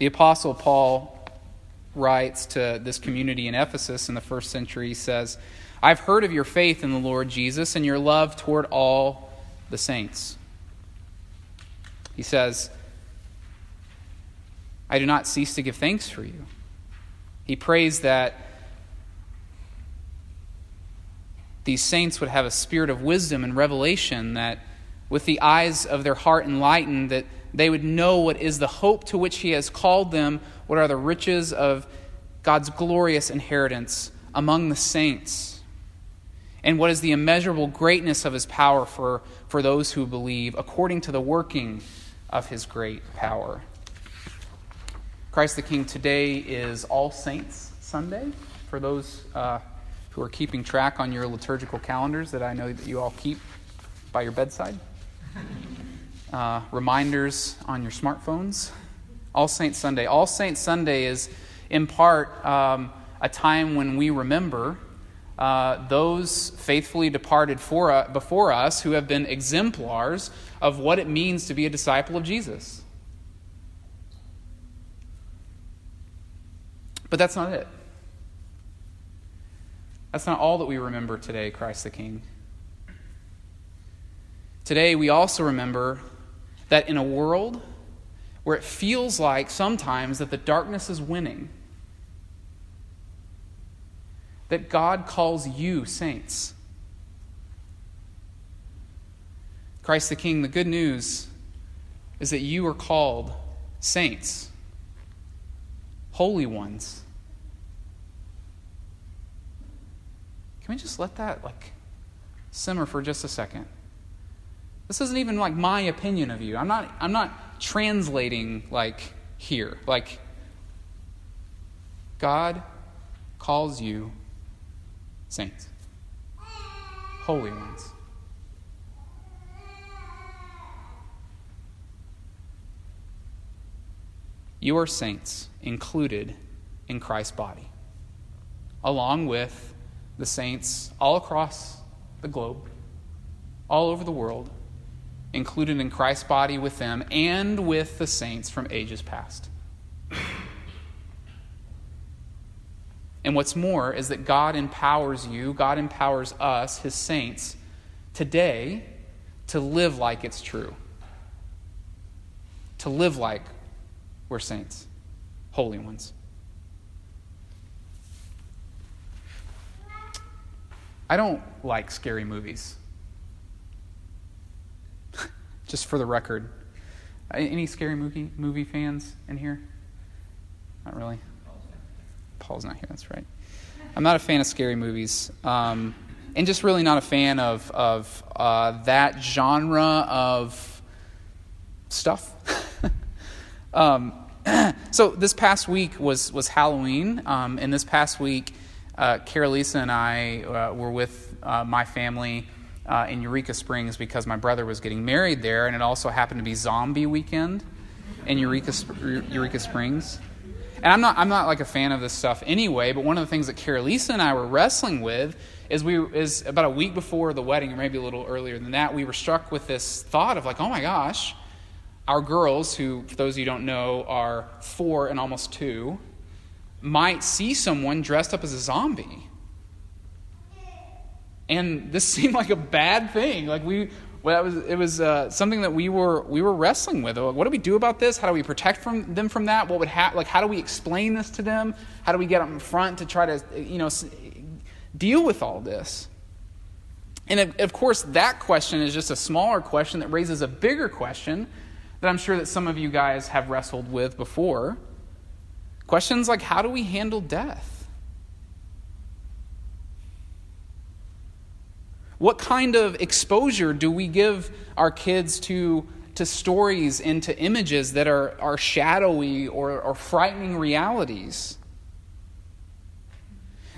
The Apostle Paul writes to this community in Ephesus in the first century, he says, I've heard of your faith in the Lord Jesus and your love toward all the saints. He says, I do not cease to give thanks for you. He prays that these saints would have a spirit of wisdom and revelation, that with the eyes of their heart enlightened, that they would know what is the hope to which He has called them, what are the riches of God's glorious inheritance among the saints, and what is the immeasurable greatness of His power for, for those who believe, according to the working of His great power. Christ the King today is All Saints Sunday for those uh, who are keeping track on your liturgical calendars that I know that you all keep by your bedside uh, reminders on your smartphones. All Saints Sunday. All Saints Sunday is, in part, um, a time when we remember uh, those faithfully departed for, uh, before us who have been exemplars of what it means to be a disciple of Jesus. But that's not it. That's not all that we remember today, Christ the King. Today, we also remember that in a world where it feels like sometimes that the darkness is winning, that God calls you saints. Christ the King, the good news is that you are called saints, holy ones. Can we just let that like simmer for just a second? This isn't even like my opinion of you. I'm not, I'm not translating like here. Like, God calls you saints, holy ones. You are saints included in Christ's body, along with the saints all across the globe, all over the world included in Christ's body with them and with the saints from ages past. And what's more is that God empowers you, God empowers us, his saints, today to live like it's true. To live like we're saints, holy ones. I don't like scary movies just for the record. Any scary movie movie fans in here? Not really. Paul's not here. That's right. I'm not a fan of scary movies, um, and just really not a fan of of uh, that genre of stuff. um, so this past week was was Halloween, um, and this past week, uh, Carolisa and I uh, were with uh, my family uh, in Eureka Springs because my brother was getting married there, and it also happened to be Zombie Weekend in Eureka, Eureka Springs. And I'm not, I'm not like a fan of this stuff anyway, but one of the things that Carolisa and I were wrestling with is we is about a week before the wedding, or maybe a little earlier than that, we were struck with this thought of like, oh my gosh, our girls, who for those of you don't know are four and almost two, might see someone dressed up as a zombie and this seemed like a bad thing. Like we, well, it was, it was uh, something that we were we were wrestling with. What do we do about this? How do we protect from them from that? What would happen? Like, how do we explain this to them? How do we get up in front to try to, you know, deal with all this? And of course, that question is just a smaller question that raises a bigger question that I'm sure that some of you guys have wrestled with before. Questions like, how do we handle death? What kind of exposure do we give our kids to, to stories and to images that are, are shadowy or, or frightening realities?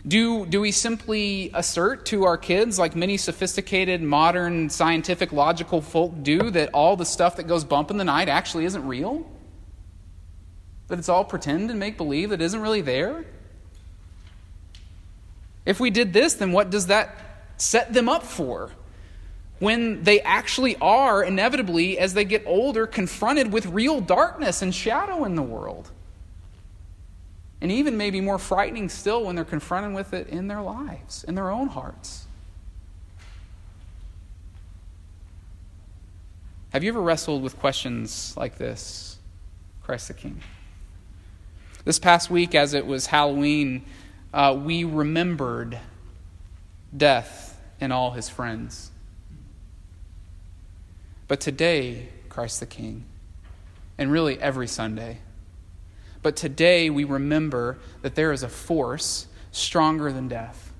Do, do we simply assert to our kids, like many sophisticated, modern, scientific, logical folk do, that all the stuff that goes bump in the night actually isn't real? That it's all pretend and make believe that isn't really there? If we did this, then what does that set them up for when they actually are inevitably, as they get older, confronted with real darkness and shadow in the world. And even maybe more frightening still when they're confronted with it in their lives, in their own hearts. Have you ever wrestled with questions like this, Christ the King? This past week, as it was Halloween, uh, we remembered death and all his friends. But today, Christ the King, and really every Sunday, but today we remember that there is a force stronger than death.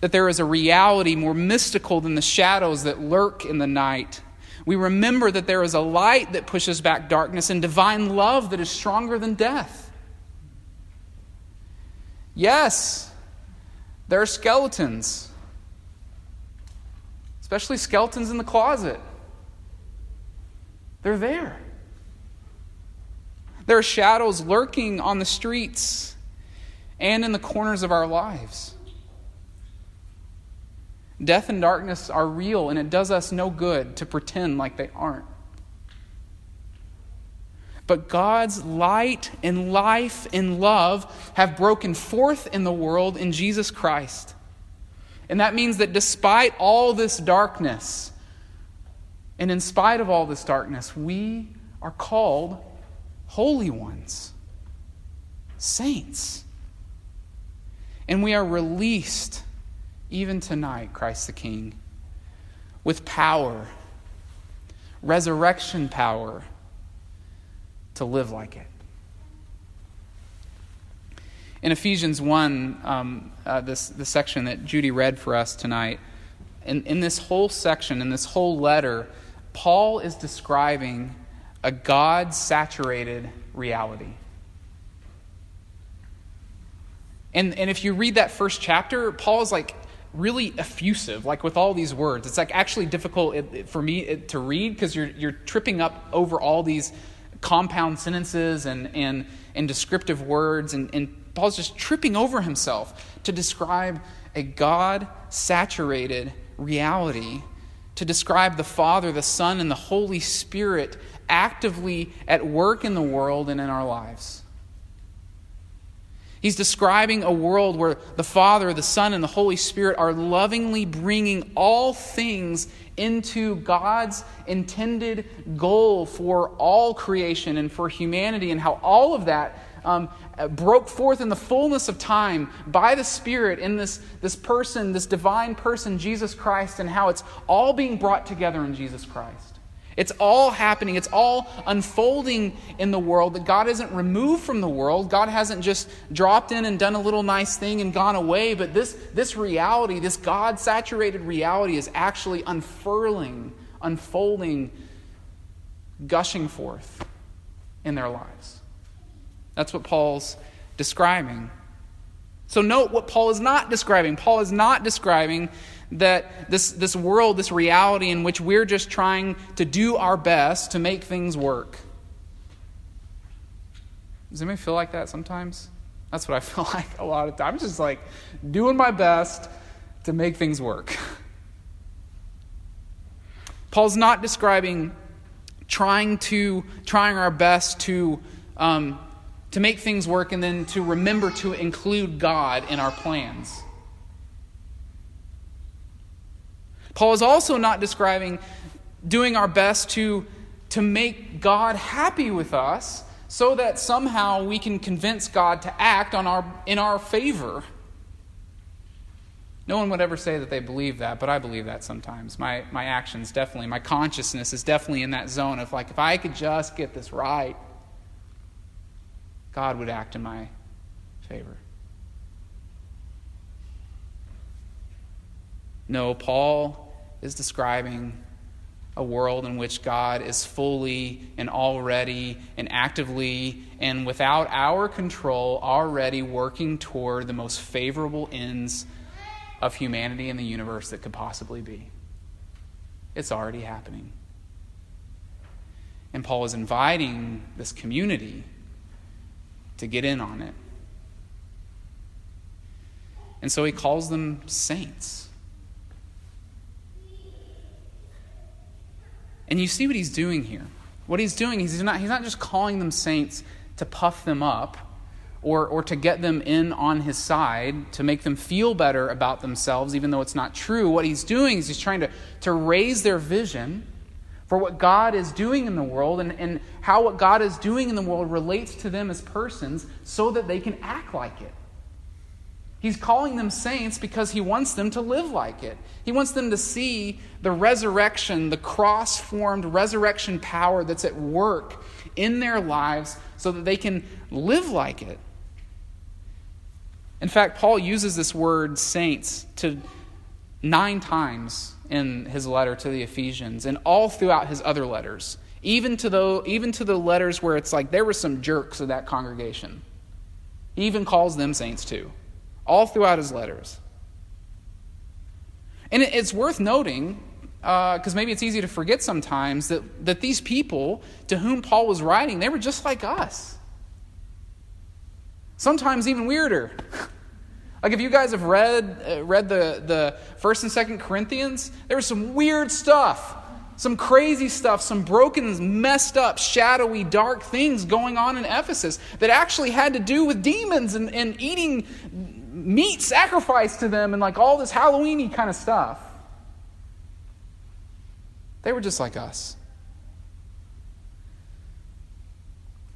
That there is a reality more mystical than the shadows that lurk in the night. We remember that there is a light that pushes back darkness and divine love that is stronger than death. Yes, there are skeletons, especially skeletons in the closet. They're there. There are shadows lurking on the streets and in the corners of our lives. Death and darkness are real, and it does us no good to pretend like they aren't. But God's light and life and love have broken forth in the world in Jesus Christ. And that means that despite all this darkness, and in spite of all this darkness, we are called holy ones, saints. And we are released, even tonight, Christ the King, with power, resurrection power, to live like it. In Ephesians 1, um, uh, this, the section that Judy read for us tonight, in, in this whole section, in this whole letter, Paul is describing a God saturated reality. And, and if you read that first chapter, Paul is like really effusive, like with all these words. It's like actually difficult for me to read because you're, you're tripping up over all these compound sentences and, and, and descriptive words. And, and Paul's just tripping over himself to describe a God saturated reality, to describe the Father, the Son, and the Holy Spirit actively at work in the world and in our lives. He's describing a world where the Father, the Son, and the Holy Spirit are lovingly bringing all things into God's intended goal for all creation and for humanity, and how all of that um, Uh, broke forth in the fullness of time by the Spirit in this, this person, this divine person, Jesus Christ, and how it's all being brought together in Jesus Christ. It's all happening. It's all unfolding in the world that God isn't removed from the world. God hasn't just dropped in and done a little nice thing and gone away. But this, this reality, this God saturated reality, is actually unfurling, unfolding, gushing forth in their lives. That's what Paul's describing. So, note what Paul is not describing. Paul is not describing that this, this world, this reality in which we're just trying to do our best to make things work. Does anybody feel like that sometimes? That's what I feel like a lot of times. I'm just like doing my best to make things work. Paul's not describing trying to trying our best to um, to make things work and then to remember to include God in our plans. Paul is also not describing doing our best to, to make God happy with us so that somehow we can convince God to act on our, in our favor. No one would ever say that they believe that, but I believe that sometimes. My, my actions definitely, my consciousness is definitely in that zone of like, if I could just get this right, God would act in my favor. No, Paul is describing a world in which God is fully and already and actively and without our control already working toward the most favorable ends of humanity and the universe that could possibly be. It's already happening. And Paul is inviting this community to get in on it. And so he calls them saints. And you see what he's doing here. What he's doing he's not, he's not just calling them saints to puff them up or, or to get them in on his side, to make them feel better about themselves, even though it's not true. What he's doing is he's trying to, to raise their vision for what God is doing in the world and, and how what God is doing in the world relates to them as persons so that they can act like it. He's calling them saints because he wants them to live like it. He wants them to see the resurrection, the cross formed resurrection power that's at work in their lives so that they can live like it. In fact, Paul uses this word saints to nine times in his letter to the Ephesians and all throughout his other letters. Even to, the, even to the letters where it's like there were some jerks of that congregation. He even calls them saints too all throughout his letters. And it's worth noting, because uh, maybe it's easy to forget sometimes, that, that these people to whom Paul was writing, they were just like us. Sometimes even weirder. like if you guys have read, uh, read the, the 1st and 2nd Corinthians, there was some weird stuff some crazy stuff, some broken, messed up, shadowy, dark things going on in Ephesus that actually had to do with demons and, and eating meat sacrificed to them and like all this Halloweeny kind of stuff. They were just like us.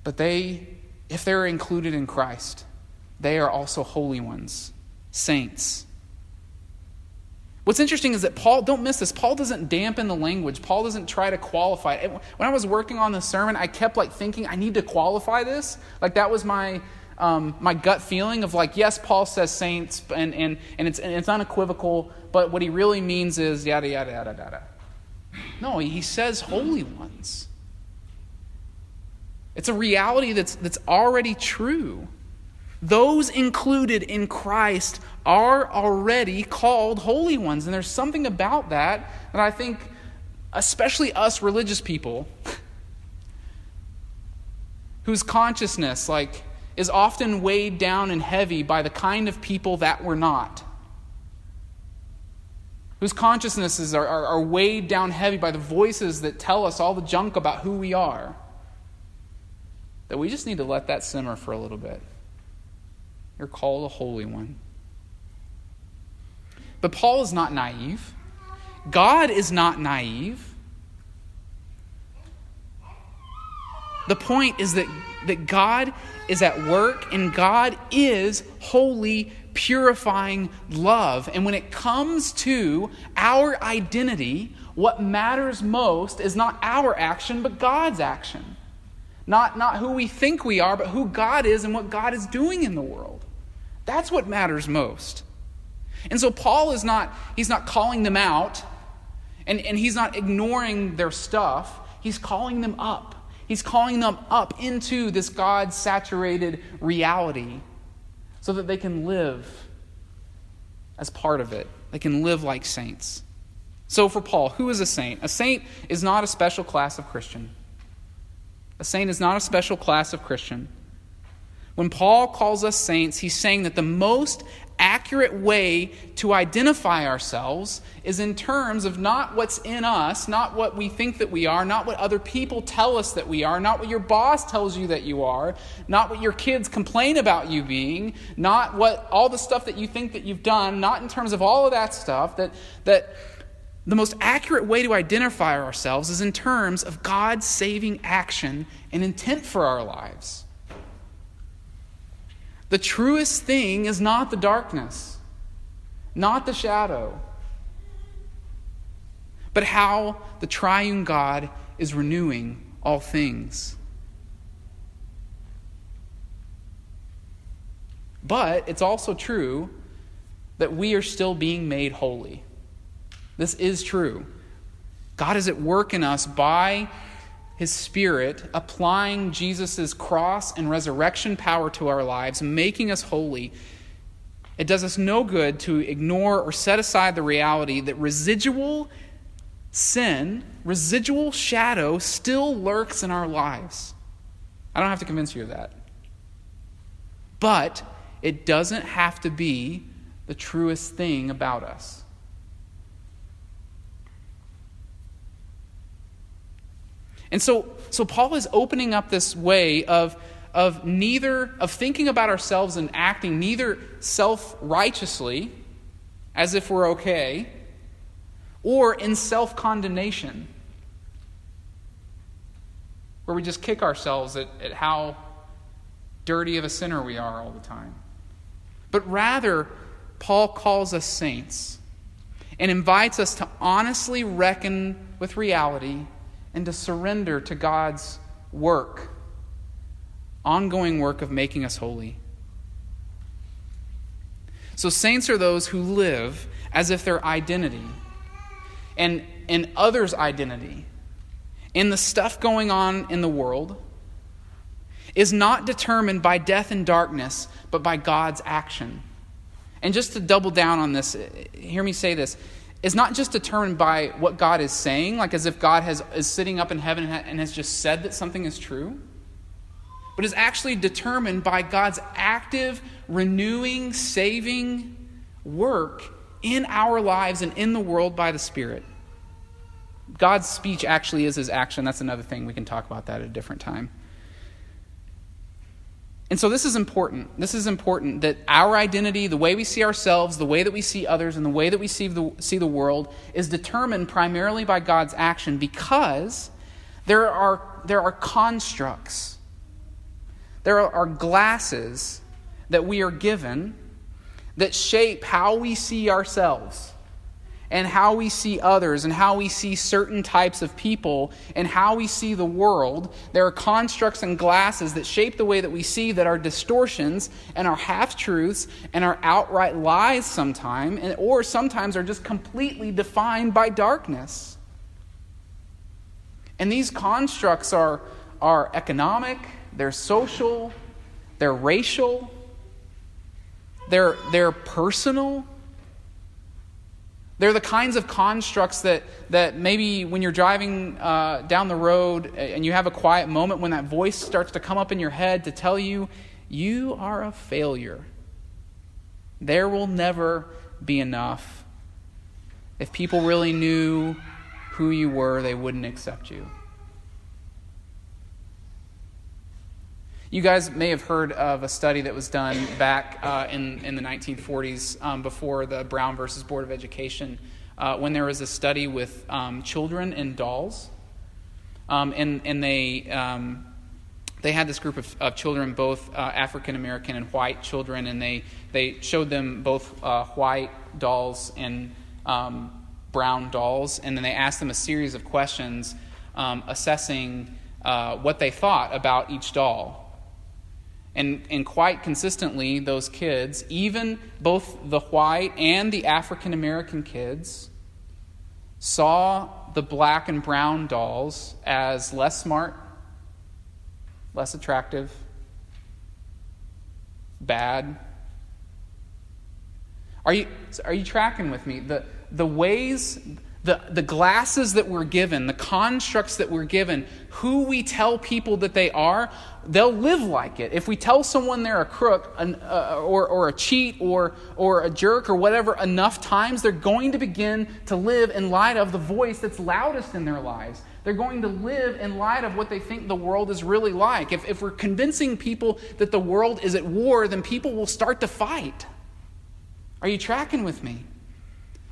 But they, if they're included in Christ, they are also holy ones, saints. What's interesting is that Paul, don't miss this, Paul doesn't dampen the language. Paul doesn't try to qualify it. When I was working on this sermon, I kept like thinking, I need to qualify this. Like that was my um, my gut feeling of like, yes, Paul says saints, and, and, and, it's, and it's unequivocal, but what he really means is yada, yada, yada, yada. No, he says holy ones. It's a reality that's, that's already true. Those included in Christ are already called holy ones. And there's something about that that I think, especially us religious people, whose consciousness, like, is often weighed down and heavy by the kind of people that we're not. Whose consciousnesses are, are, are, weighed down heavy by the voices that tell us all the junk about who we are. That we just need to let that simmer for a little bit. You're called a holy one. But Paul is not naive. God is not naive. The point is that, that God is at work and God is holy, purifying love. And when it comes to our identity, what matters most is not our action, but God's action. Not, not who we think we are, but who God is and what God is doing in the world. That's what matters most. And so Paul is not, he's not calling them out and, and he's not ignoring their stuff. He's calling them up. He's calling them up into this God saturated reality so that they can live as part of it. They can live like saints. So, for Paul, who is a saint? A saint is not a special class of Christian. A saint is not a special class of Christian. When Paul calls us saints, he's saying that the most accurate way to identify ourselves is in terms of not what's in us, not what we think that we are, not what other people tell us that we are, not what your boss tells you that you are, not what your kids complain about you being, not what all the stuff that you think that you've done, not in terms of all of that stuff that that the most accurate way to identify ourselves is in terms of God's saving action and intent for our lives. The truest thing is not the darkness, not the shadow, but how the triune God is renewing all things. But it's also true that we are still being made holy. This is true. God is at work in us by his Spirit, applying Jesus' cross and resurrection power to our lives, making us holy, it does us no good to ignore or set aside the reality that residual sin, residual shadow, still lurks in our lives. I don't have to convince you of that. But it doesn't have to be the truest thing about us. And so, so Paul is opening up this way of, of neither of thinking about ourselves and acting neither self-righteously as if we're okay or in self-condemnation where we just kick ourselves at, at how dirty of a sinner we are all the time. But rather, Paul calls us saints and invites us to honestly reckon with reality and to surrender to God's work, ongoing work of making us holy. So, saints are those who live as if their identity and, and others' identity in the stuff going on in the world is not determined by death and darkness, but by God's action. And just to double down on this, hear me say this is not just determined by what God is saying, like as if God has, is sitting up in heaven and has just said that something is true, but is actually determined by God's active, renewing, saving work in our lives and in the world by the Spirit. God's speech actually is his action. That's another thing. We can talk about that at a different time. And so this is important. This is important that our identity, the way we see ourselves, the way that we see others, and the way that we see the, see the world is determined primarily by God's action because there are, there are constructs, there are glasses that we are given that shape how we see ourselves and how we see others and how we see certain types of people and how we see the world. There are constructs and glasses that shape the way that we see that are distortions and are half truths and are outright lies sometimes, and, or sometimes are just completely defined by darkness. And these constructs are, are economic, they're social, they're racial, they're, they're personal they're the kinds of constructs that, that maybe when you're driving uh, down the road and you have a quiet moment when that voice starts to come up in your head to tell you, you are a failure. There will never be enough. If people really knew who you were, they wouldn't accept you. You guys may have heard of a study that was done back uh, in, in the 1940s um, before the Brown versus Board of Education, uh, when there was a study with um, children and dolls. Um, and, and they, um, they had this group of, of children, both uh, African American and white children, and they, they showed them both uh, white dolls and um, brown dolls, and then they asked them a series of questions um, assessing uh, what they thought about each doll. And, and quite consistently, those kids, even both the white and the African American kids, saw the black and brown dolls as less smart, less attractive, bad. Are you, are you tracking with me? The, the ways the, the glasses that we're given, the constructs that we're given, who we tell people that they are, they'll live like it. If we tell someone they're a crook an, uh, or, or a cheat or, or a jerk or whatever enough times, they're going to begin to live in light of the voice that's loudest in their lives. They're going to live in light of what they think the world is really like. If, if we're convincing people that the world is at war, then people will start to fight. Are you tracking with me?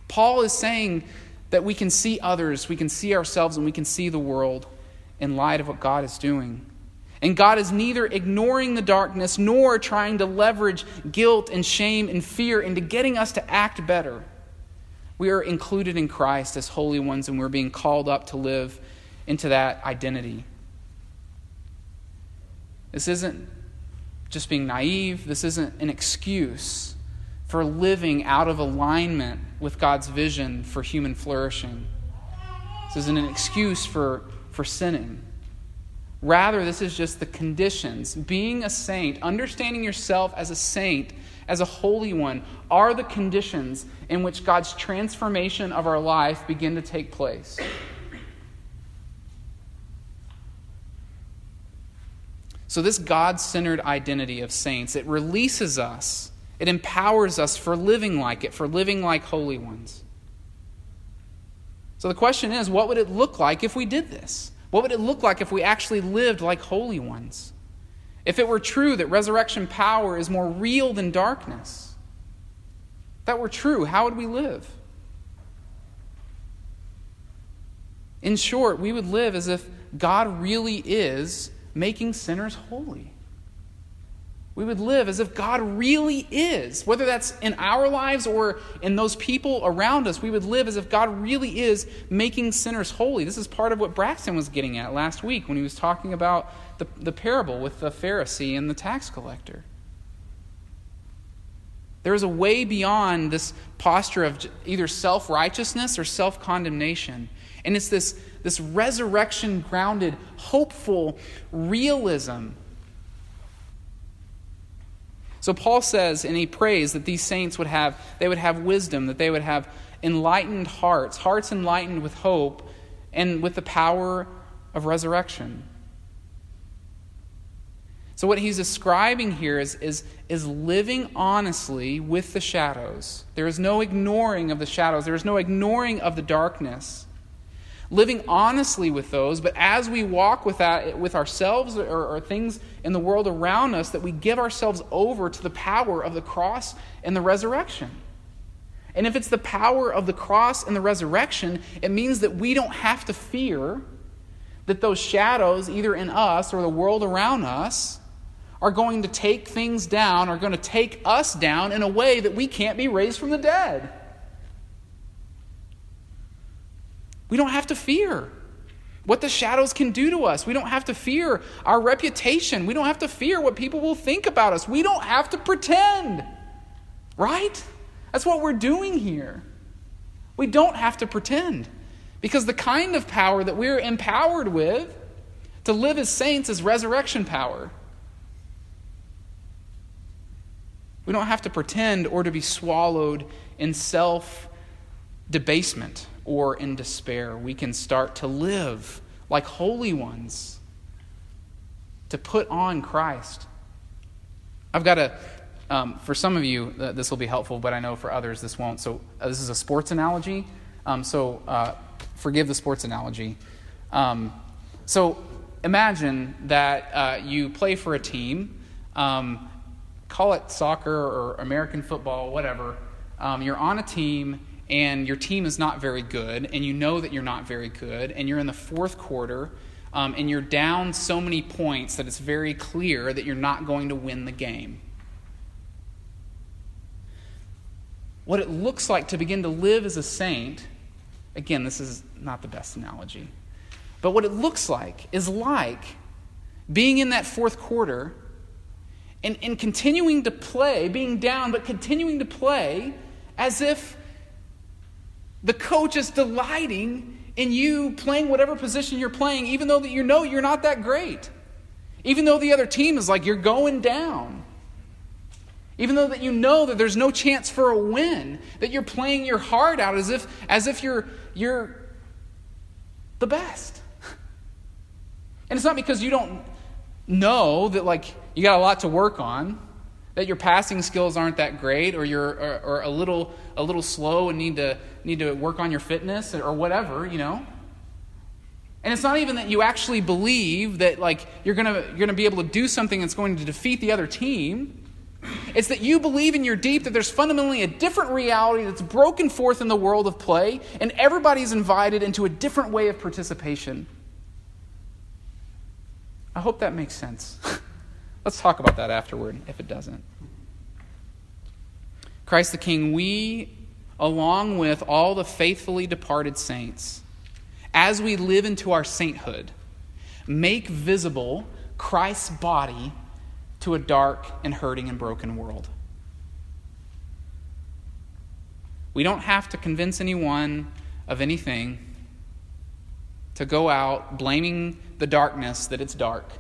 Paul is saying that we can see others, we can see ourselves, and we can see the world in light of what God is doing. And God is neither ignoring the darkness nor trying to leverage guilt and shame and fear into getting us to act better. We are included in Christ as holy ones, and we're being called up to live into that identity. This isn't just being naive, this isn't an excuse for living out of alignment with God's vision for human flourishing. This isn't an excuse for, for sinning. Rather, this is just the conditions. Being a saint, understanding yourself as a saint, as a holy one, are the conditions in which God's transformation of our life begin to take place. So, this God centered identity of saints, it releases us it empowers us for living like it, for living like holy ones. So the question is what would it look like if we did this? What would it look like if we actually lived like holy ones? if it were true that resurrection power is more real than darkness, that were true, how would we live? In short, we would live as if God really is making sinners holy. We would live as if God really is, whether that's in our lives or in those people around us, we would live as if God really is making sinners holy. This is part of what Braxton was getting at last week when he was talking about the, the parable with the Pharisee and the tax collector. There is a way beyond this posture of either self righteousness or self condemnation. And it's this, this resurrection grounded, hopeful realism. So Paul says, and he prays that these saints would have, they would have wisdom, that they would have enlightened hearts, hearts enlightened with hope and with the power of resurrection. So, what he's describing here is, is, is living honestly with the shadows. There is no ignoring of the shadows, there is no ignoring of the darkness. Living honestly with those, but as we walk with that, with ourselves or, or things in the world around us, that we give ourselves over to the power of the cross and the resurrection. And if it's the power of the cross and the resurrection, it means that we don't have to fear that those shadows, either in us or the world around us, are going to take things down, are going to take us down in a way that we can't be raised from the dead. We don't have to fear what the shadows can do to us. We don't have to fear our reputation. We don't have to fear what people will think about us. We don't have to pretend. Right? That's what we're doing here. We don't have to pretend. Because the kind of power that we're empowered with to live as saints is resurrection power. We don't have to pretend or to be swallowed in self debasement or in despair. We can start to live like holy ones, to put on Christ. I've got a, um, for some of you, uh, this will be helpful, but I know for others this won't. So, uh, this is a sports analogy. Um, so, uh, forgive the sports analogy. Um, so, imagine that uh, you play for a team. Um, call it soccer or American football, whatever. Um, you're on a team and your team is not very good, and you know that you're not very good, and you're in the fourth quarter, um, and you're down so many points that it's very clear that you're not going to win the game. What it looks like to begin to live as a saint, again, this is not the best analogy, but what it looks like is like being in that fourth quarter and, and continuing to play, being down, but continuing to play as if the coach is delighting in you playing whatever position you're playing, even though that you know you're not that great. Even though the other team is like, you're going down. Even though that you know that there's no chance for a win, that you're playing your heart out as if, as if you're, you're the best. And it's not because you don't know that like you got a lot to work on, that your passing skills aren't that great, or you're or, or a little a little slow and need to need to work on your fitness or whatever, you know. And it's not even that you actually believe that like you're gonna you're gonna be able to do something that's going to defeat the other team. It's that you believe in your deep that there's fundamentally a different reality that's broken forth in the world of play, and everybody's invited into a different way of participation. I hope that makes sense. Let's talk about that afterward if it doesn't. Christ the King, we, along with all the faithfully departed saints, as we live into our sainthood, make visible Christ's body to a dark and hurting and broken world. We don't have to convince anyone of anything to go out blaming the darkness that it's dark.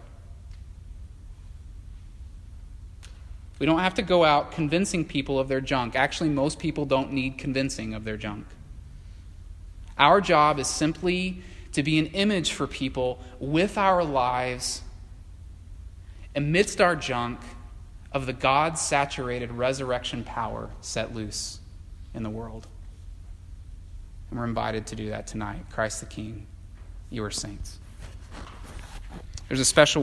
We don't have to go out convincing people of their junk. Actually, most people don't need convincing of their junk. Our job is simply to be an image for people with our lives amidst our junk of the God saturated resurrection power set loose in the world. And we're invited to do that tonight. Christ the King, you are saints. There's a special way.